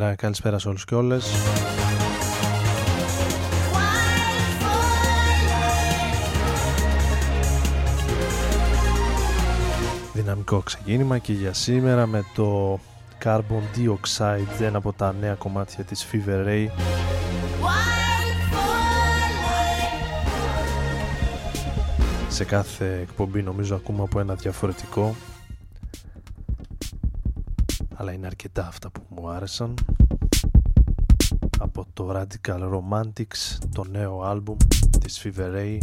Καλησπέρα σε όλους και όλες. Δυναμικό ξεκίνημα και για σήμερα με το Carbon Dioxide, ένα από τα νέα κομμάτια της Fever Ray. Σε κάθε εκπομπή νομίζω ακούμε από ένα διαφορετικό αλλά είναι αρκετά αυτά που μου άρεσαν. Από το Radical Romantics το νέο άλμπουμ της Fever Ray.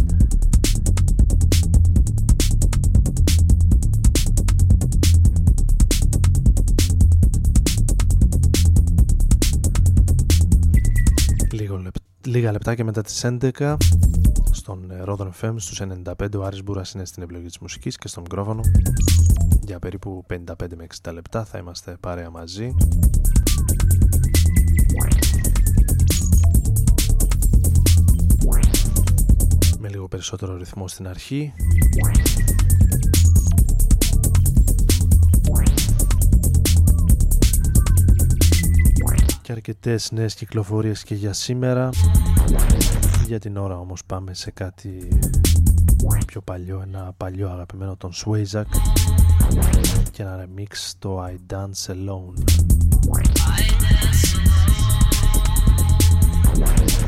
Λίγα λεπτάκια μετά τις 11 στον Rodon FM στους 95 ο Άρης Μπούρας είναι στην επιλογή της μουσικής και στον μικρόφωνο για περίπου 55 με 60 λεπτά θα είμαστε παρέα μαζί. Με λίγο περισσότερο ρυθμό στην αρχή. Και αρκετές νέες κυκλοφορίες και για σήμερα. Για την ώρα όμως πάμε σε κάτι πιο παλιό ένα παλιό αγαπημένο των Swayzak. Και ένα remix το I Dance Alone. Το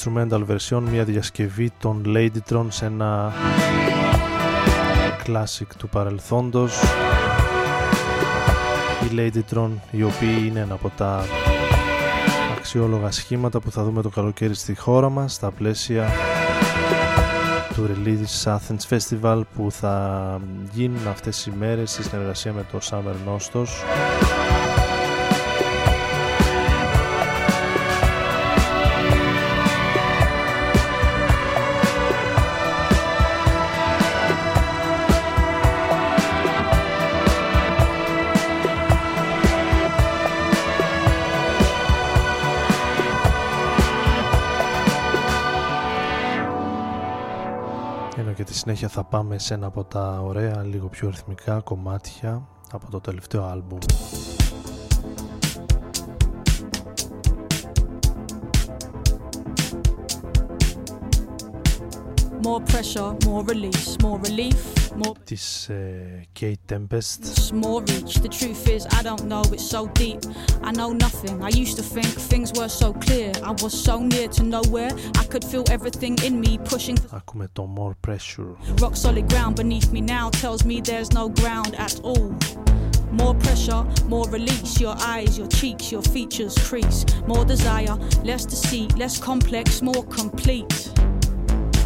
instrumental version, μια διασκευή των Ladytron σε ένα classic του παρελθόντος. Οι Ladytron, οι οποίοι είναι ένα από τα αξιόλογα σχήματα που θα δούμε το καλοκαίρι στη χώρα μας, στα πλαίσια του Release Athens Festival που θα γίνουν αυτές οι μέρες στη συνεργασία με το Summer Nostos. Συνέχεια θα πάμε σε ένα από τα ωραία, λίγο πιο ρυθμικά κομμάτια από το τελευταίο άλμπουμ. More pressure, more release, more relief, more. This uh, Kate Tempest. More reach. The truth is, I don't know. It's so deep. I know nothing. I used to think things were so clear. I was so near to nowhere. I could feel everything in me pushing. Acum e to more pressure. Rock solid ground beneath me now tells me there's no ground at all. More pressure, more release. Your eyes, your cheeks, your features crease. More desire, less deceit, less complex, more complete.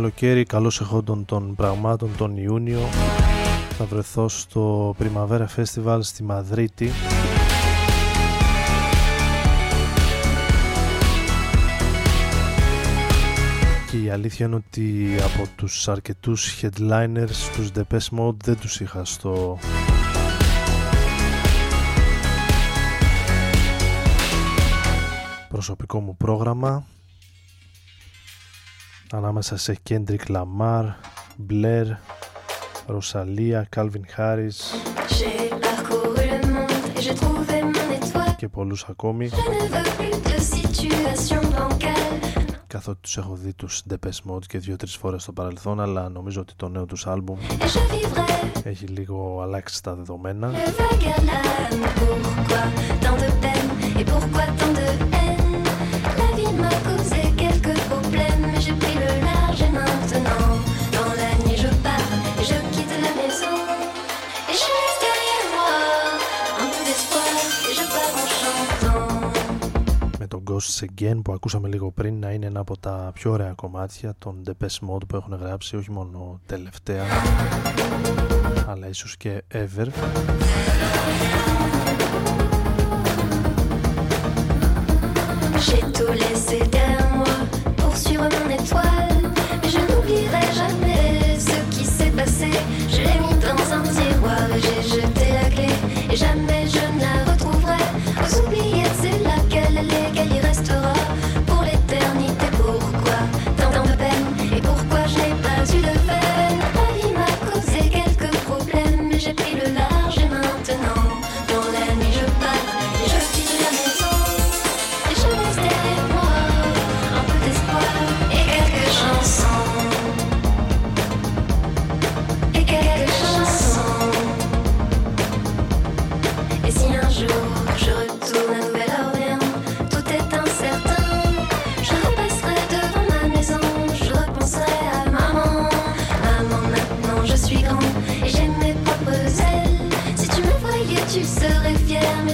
Καλοκαίρι, καλώς εχόντων των πραγμάτων τον Ιούνιο. Θα βρεθώ στο Primavera Festival στη Μαδρίτη. Και η αλήθεια είναι ότι από τους αρκετούς headliners τους Depeche Mode δεν τους είχα στο προσωπικό μου πρόγραμμα ανάμεσα σε Kendrick Lamar, Blair, Rosalia, Calvin Harris και πολλούς ακόμη. Καθότι τους έχω δει τους Depeche Mode και δύο-τρεις φορές στο παρελθόν αλλά νομίζω ότι το νέο τους άλμπουμ έχει λίγο αλλάξει τα δεδομένα Ghosts Again που ακούσαμε λίγο πριν να είναι ένα από τα πιο ωραία κομμάτια των Depeche Mode που έχουν γράψει όχι μόνο τελευταία αλλά ίσως και ever J'ai tout laissé derrière moi pour suivre mon étoile Mais je n'oublierai jamais ce qui s'est passé Je l'ai mis dans un tiroir et j'ai jeté la clé Et jamais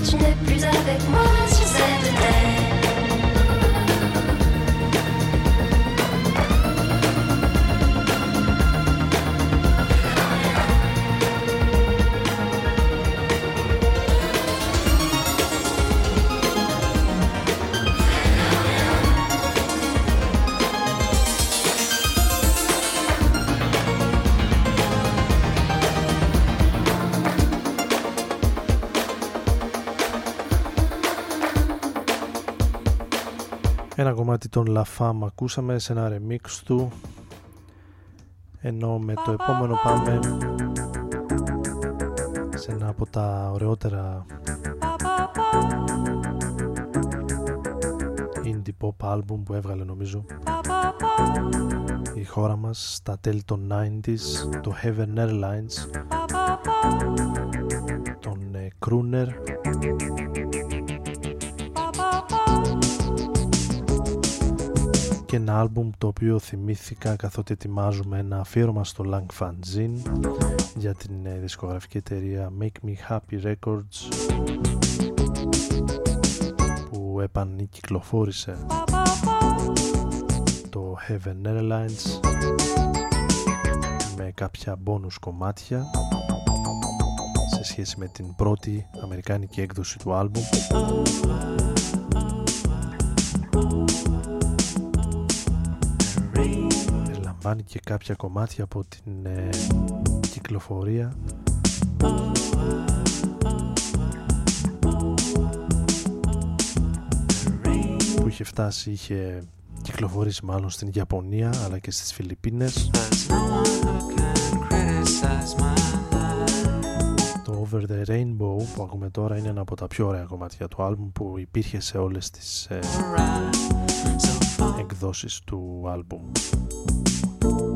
tu n'es plus avec moi Ένα κομμάτι των Lafam ακούσαμε σε ένα remix του. Ενώ με το επόμενο πάμε σε ένα από τα ωραιότερα indie pop album που έβγαλε νομίζω η χώρα μας στα τέλη των 90s το Heaven Airlines τον ε, Crooner και ένα άλμπουμ το οποίο θυμήθηκα καθότι ετοιμάζουμε ένα αφιέρωμα στο Lang Fanzine για την ε, δισκογραφική εταιρεία Make Me Happy Records που επανεκυκλοφόρησε το Heaven Airlines με κάποια bonus κομμάτια σε σχέση με την πρώτη αμερικάνικη έκδοση του άλμπουμ περιλαμβάνει και κάποια κομμάτια από την ε, κυκλοφορία. Που είχε φτάσει, είχε κυκλοφορήσει μάλλον στην Ιαπωνία αλλά και στις Φιλιππίνες. Το Over the Rainbow που ακούμε τώρα είναι ένα από τα πιο ωραία κομμάτια του άλμου που υπήρχε σε όλες τις ε, εκδόσεις του άλμπουμ Thank you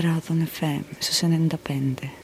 Ράδον FM στους 95. Do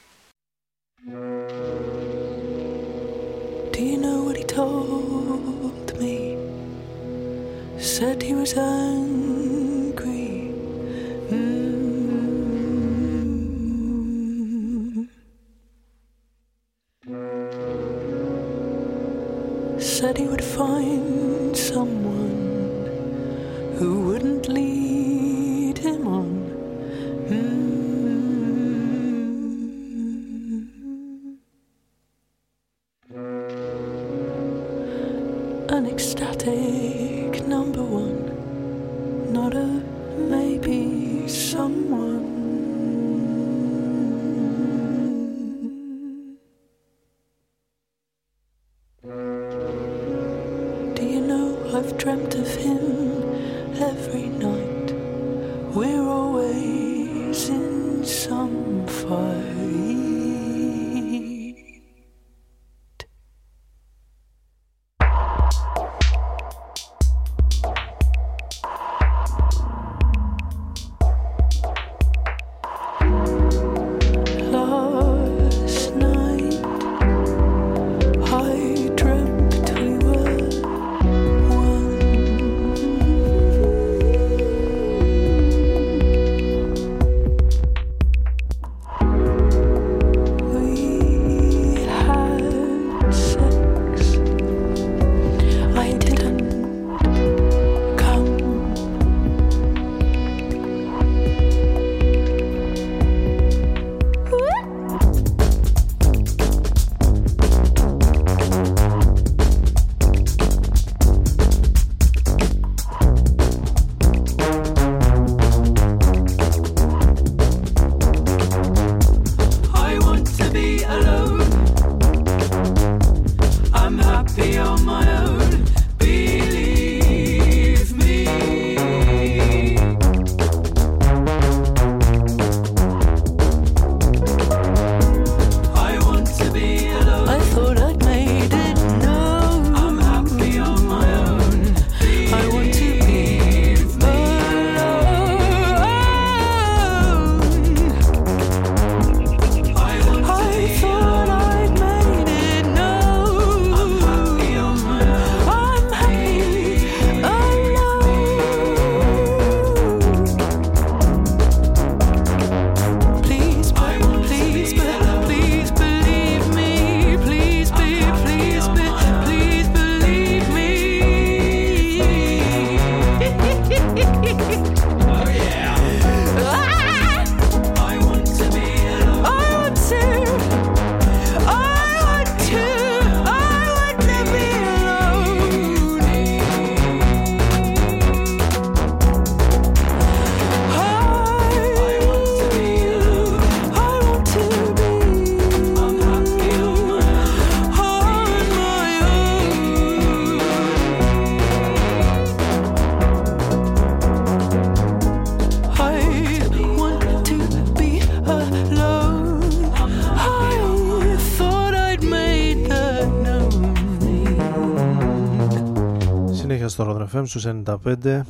FM στους 95. I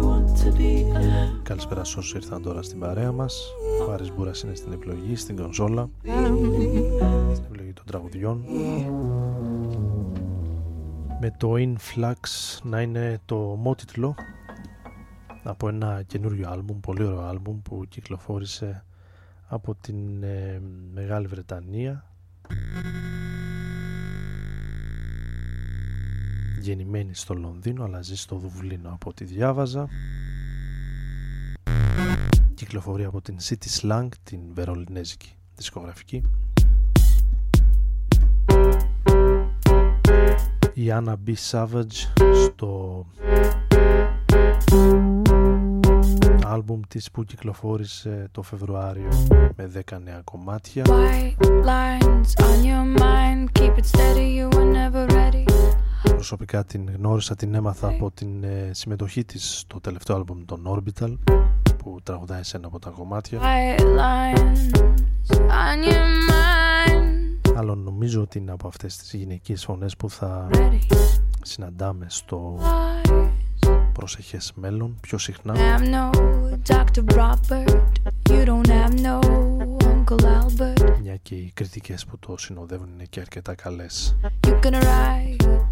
want to be alone. Καλησπέρα σε όσους ήρθαν τώρα στην παρέα μας. Ο Άρης Μπούρας είναι στην επιλογή, στην κονσόλα, στην επιλογή των τραγουδιών. Με το Influx να είναι το μότιτλο από ένα καινούριο άλμπουμ, πολύ ωραίο άλμπουμ που κυκλοφόρησε από την ε, Μεγάλη Βρετανία γεννημένη στο Λονδίνο αλλά ζει στο Δουβλίνο από ό,τι διάβαζα κυκλοφορεί από την City Slang την βερολινέζικη δισκογραφική η Anna B. Savage στο άλμπουμ της που κυκλοφόρησε το Φεβρουάριο με 10 νέα κομμάτια White lines on your mind, keep it steady, you were never ready προσωπικά την γνώρισα, την έμαθα από την ε, συμμετοχή της στο τελευταίο άλμπουμ των Orbital που τραγουδάει σε ένα από τα κομμάτια. Αλλά νομίζω ότι είναι από αυτές τις γυναικείες φωνές που θα συναντάμε στο προσεχές μέλλον πιο συχνά. Uncle Μια και οι κριτικέ που το συνοδεύουν είναι και αρκετά καλέ. You can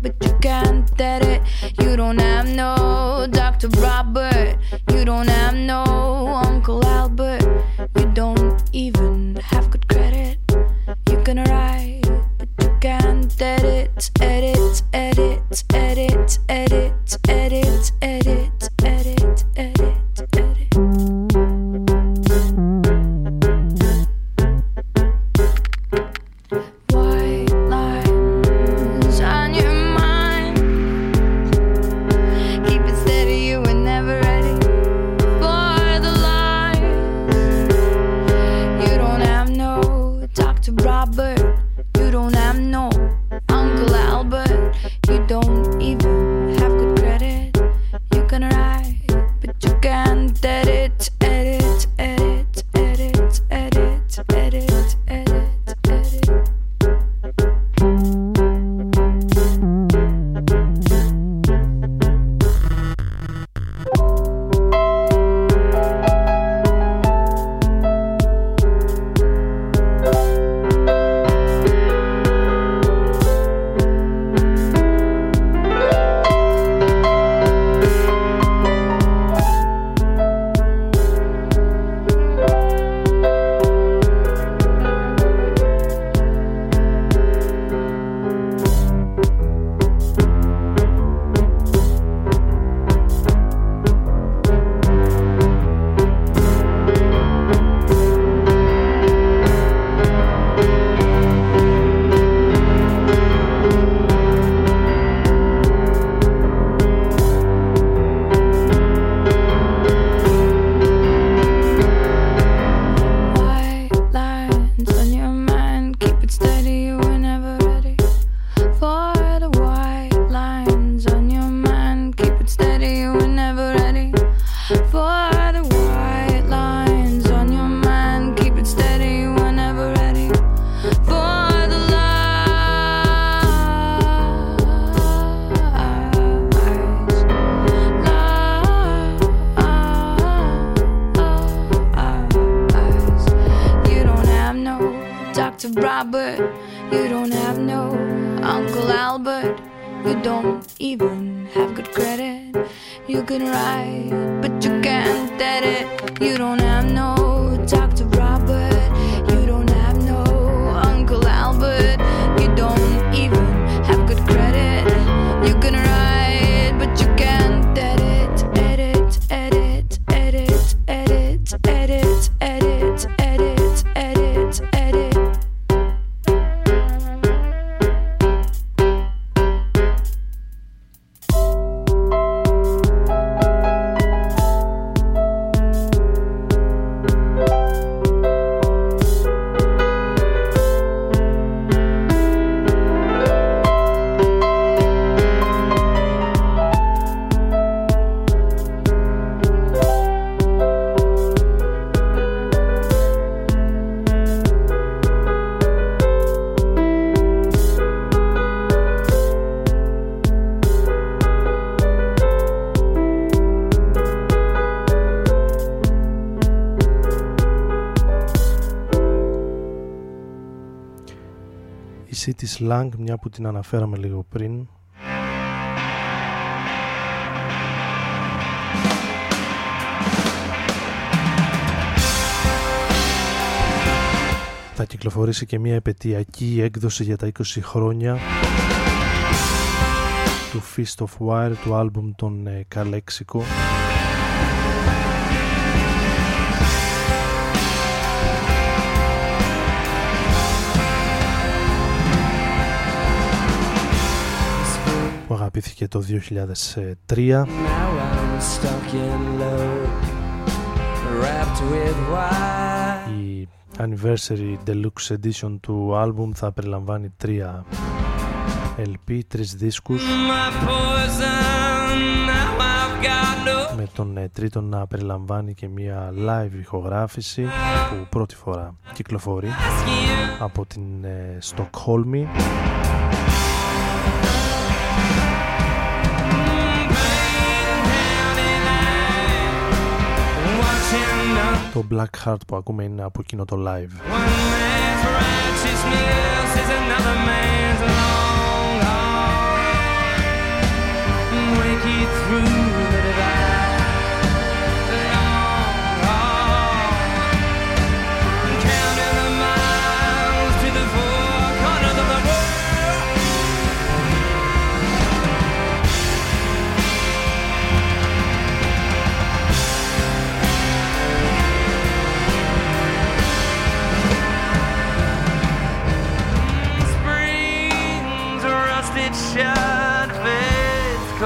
but you can't get it. You don't. Robert. You don't have η City Slang, μια που την αναφέραμε λίγο πριν. Θα κυκλοφορήσει και μια επαιτειακή έκδοση για τα 20 χρόνια του Feast of Wire, του άλμπουμ των ε, Καλέξικο. Αγαπήθηκε το 2003 Η Anniversary Deluxe Edition του άλμπουμ θα περιλαμβάνει τρία LP, τρεις δίσκους. Με τον ε, τρίτο να περιλαμβάνει και μια live ηχογράφηση που πρώτη φορά κυκλοφορεί από την ε, Στοκχόλμη. Το Black Heart που ακούμε είναι από εκείνο το live. One it should, faith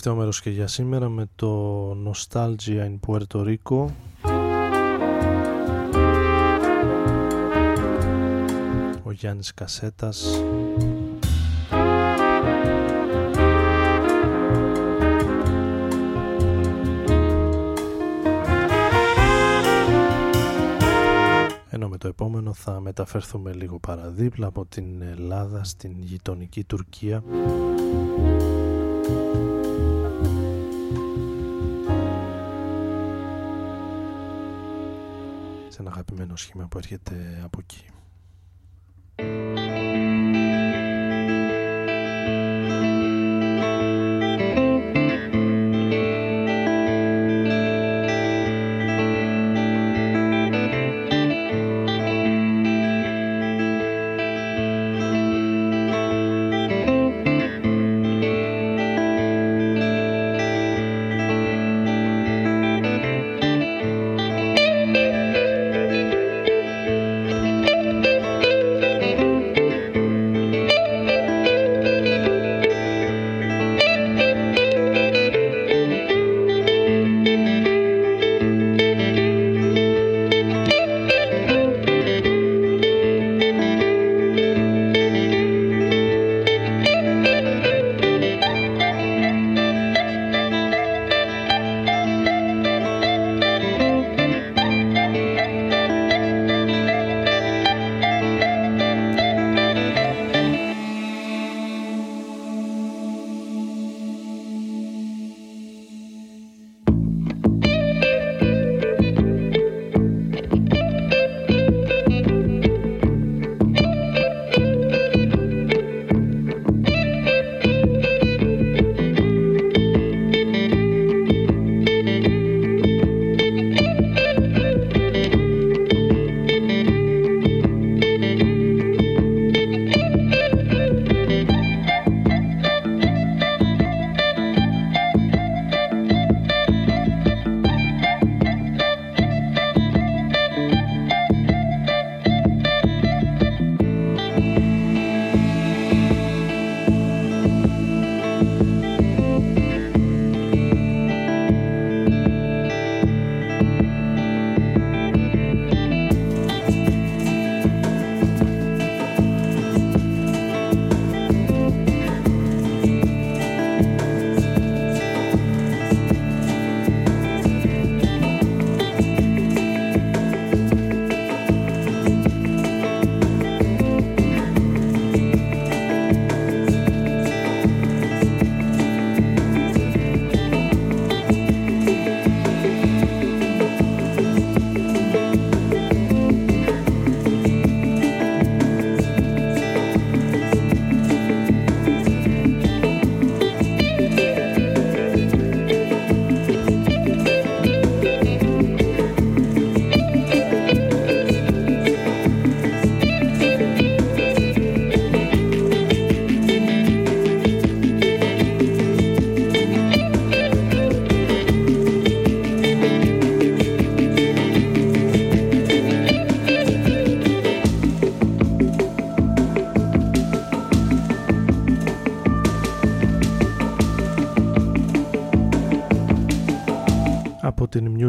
Τελευταίο μέρος και για σήμερα με το Nostalgia in Puerto Rico. Ο Γιάννης Κασέτας. Ενώ με το επόμενο θα μεταφερθούμε λίγο παραδίπλα από την Ελλάδα στην γειτονική Τουρκία ένα αγαπημένο σχήμα που έρχεται από εκεί.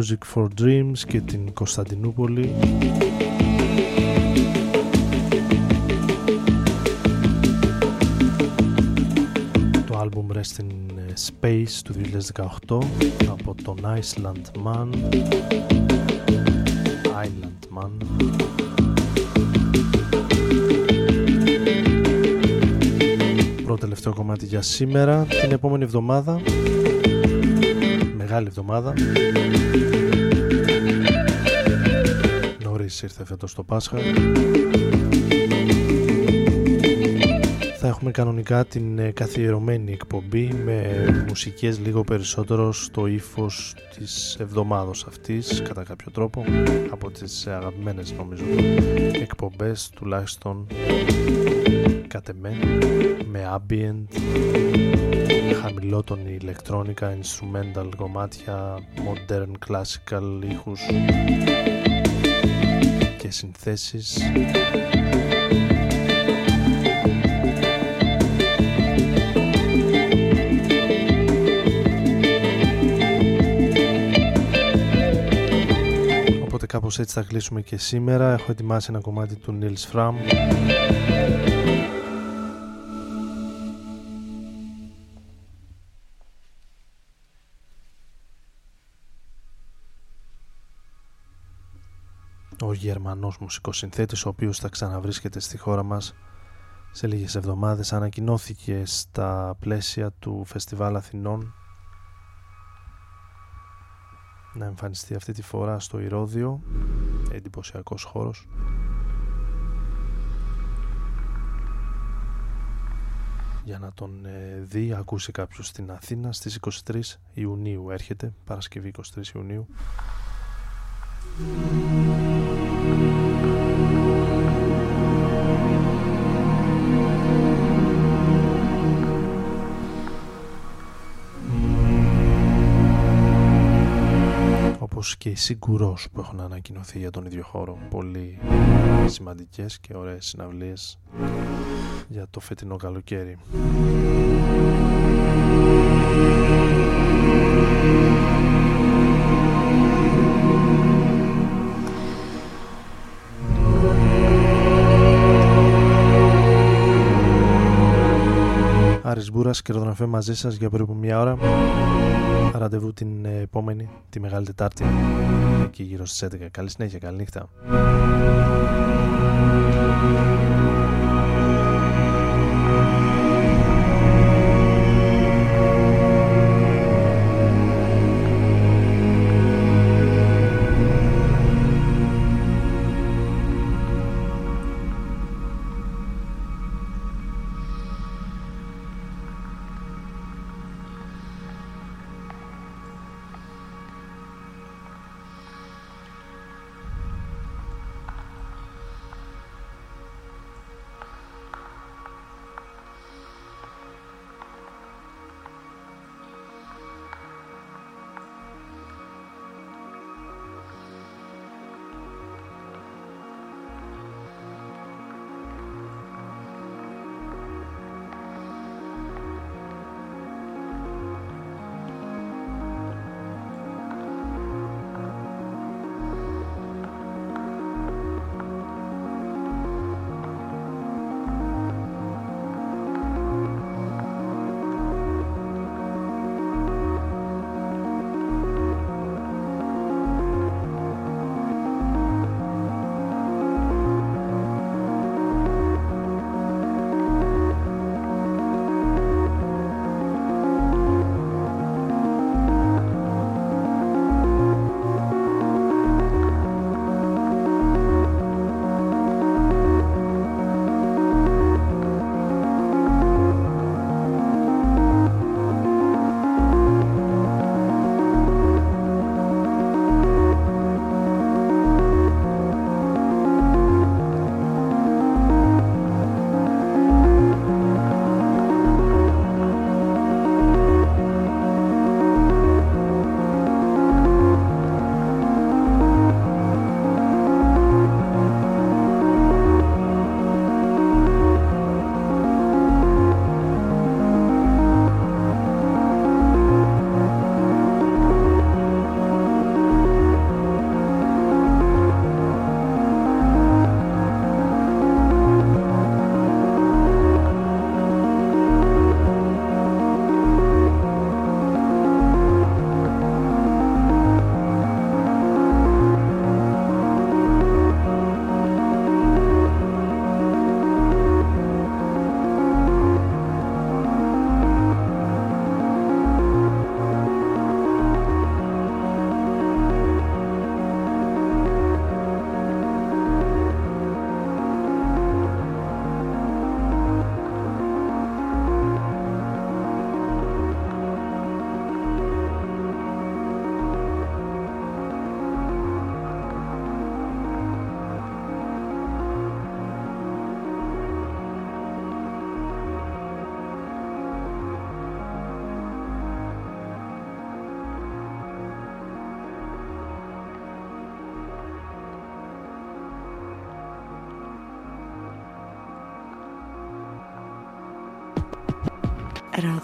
Music for Dreams και την Κωνσταντινούπολη. Το άλμπουμ Rest in Space του 2018 από τον Iceland Man. Island Man. Πρώτο τελευταίο κομμάτι για σήμερα την επόμενη εβδομάδα μεγάλη εβδομάδα. Νωρίς ήρθε φέτος το Πάσχα. θα έχουμε κανονικά την ε, καθιερωμένη εκπομπή με μουσικές λίγο περισσότερο στο ύφος της εβδομάδος αυτής κατά κάποιο τρόπο από τις αγαπημένες νομίζω εκπομπές τουλάχιστον κατ' εμέ με ambient χαμηλότονη ηλεκτρόνικα, instrumental κομμάτια, modern classical ήχους και συνθέσεις κάπως έτσι θα κλείσουμε και σήμερα. Έχω ετοιμάσει ένα κομμάτι του Nils Fram. Ο Γερμανός μουσικός συνθέτης, ο οποίος θα ξαναβρίσκεται στη χώρα μας σε λίγες εβδομάδες, ανακοινώθηκε στα πλαίσια του Φεστιβάλ Αθηνών να εμφανιστεί αυτή τη φορά στο Ηρώδιο. Εντυπωσιακός χώρος. Για να τον ε, δει, ακούσει κάποιος στην Αθήνα στις 23 Ιουνίου. Έρχεται, Παρασκευή 23 Ιουνίου όπως και οι Σιγκουρός που έχουν ανακοινωθεί για τον ίδιο χώρο. Πολύ σημαντικές και ωραίες συναυλίες για το φετινό καλοκαίρι Μπούρας και Ροδοναφέ μαζί σας για περίπου μια ώρα Ραντεβού την επόμενη, τη Μεγάλη Τετάρτη, εκεί γύρω στις 11. Καλή συνέχεια, καλή νύχτα.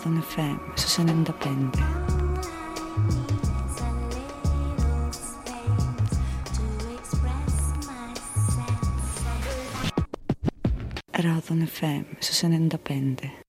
Southern FM στους 95. Ράδον FM στους 95.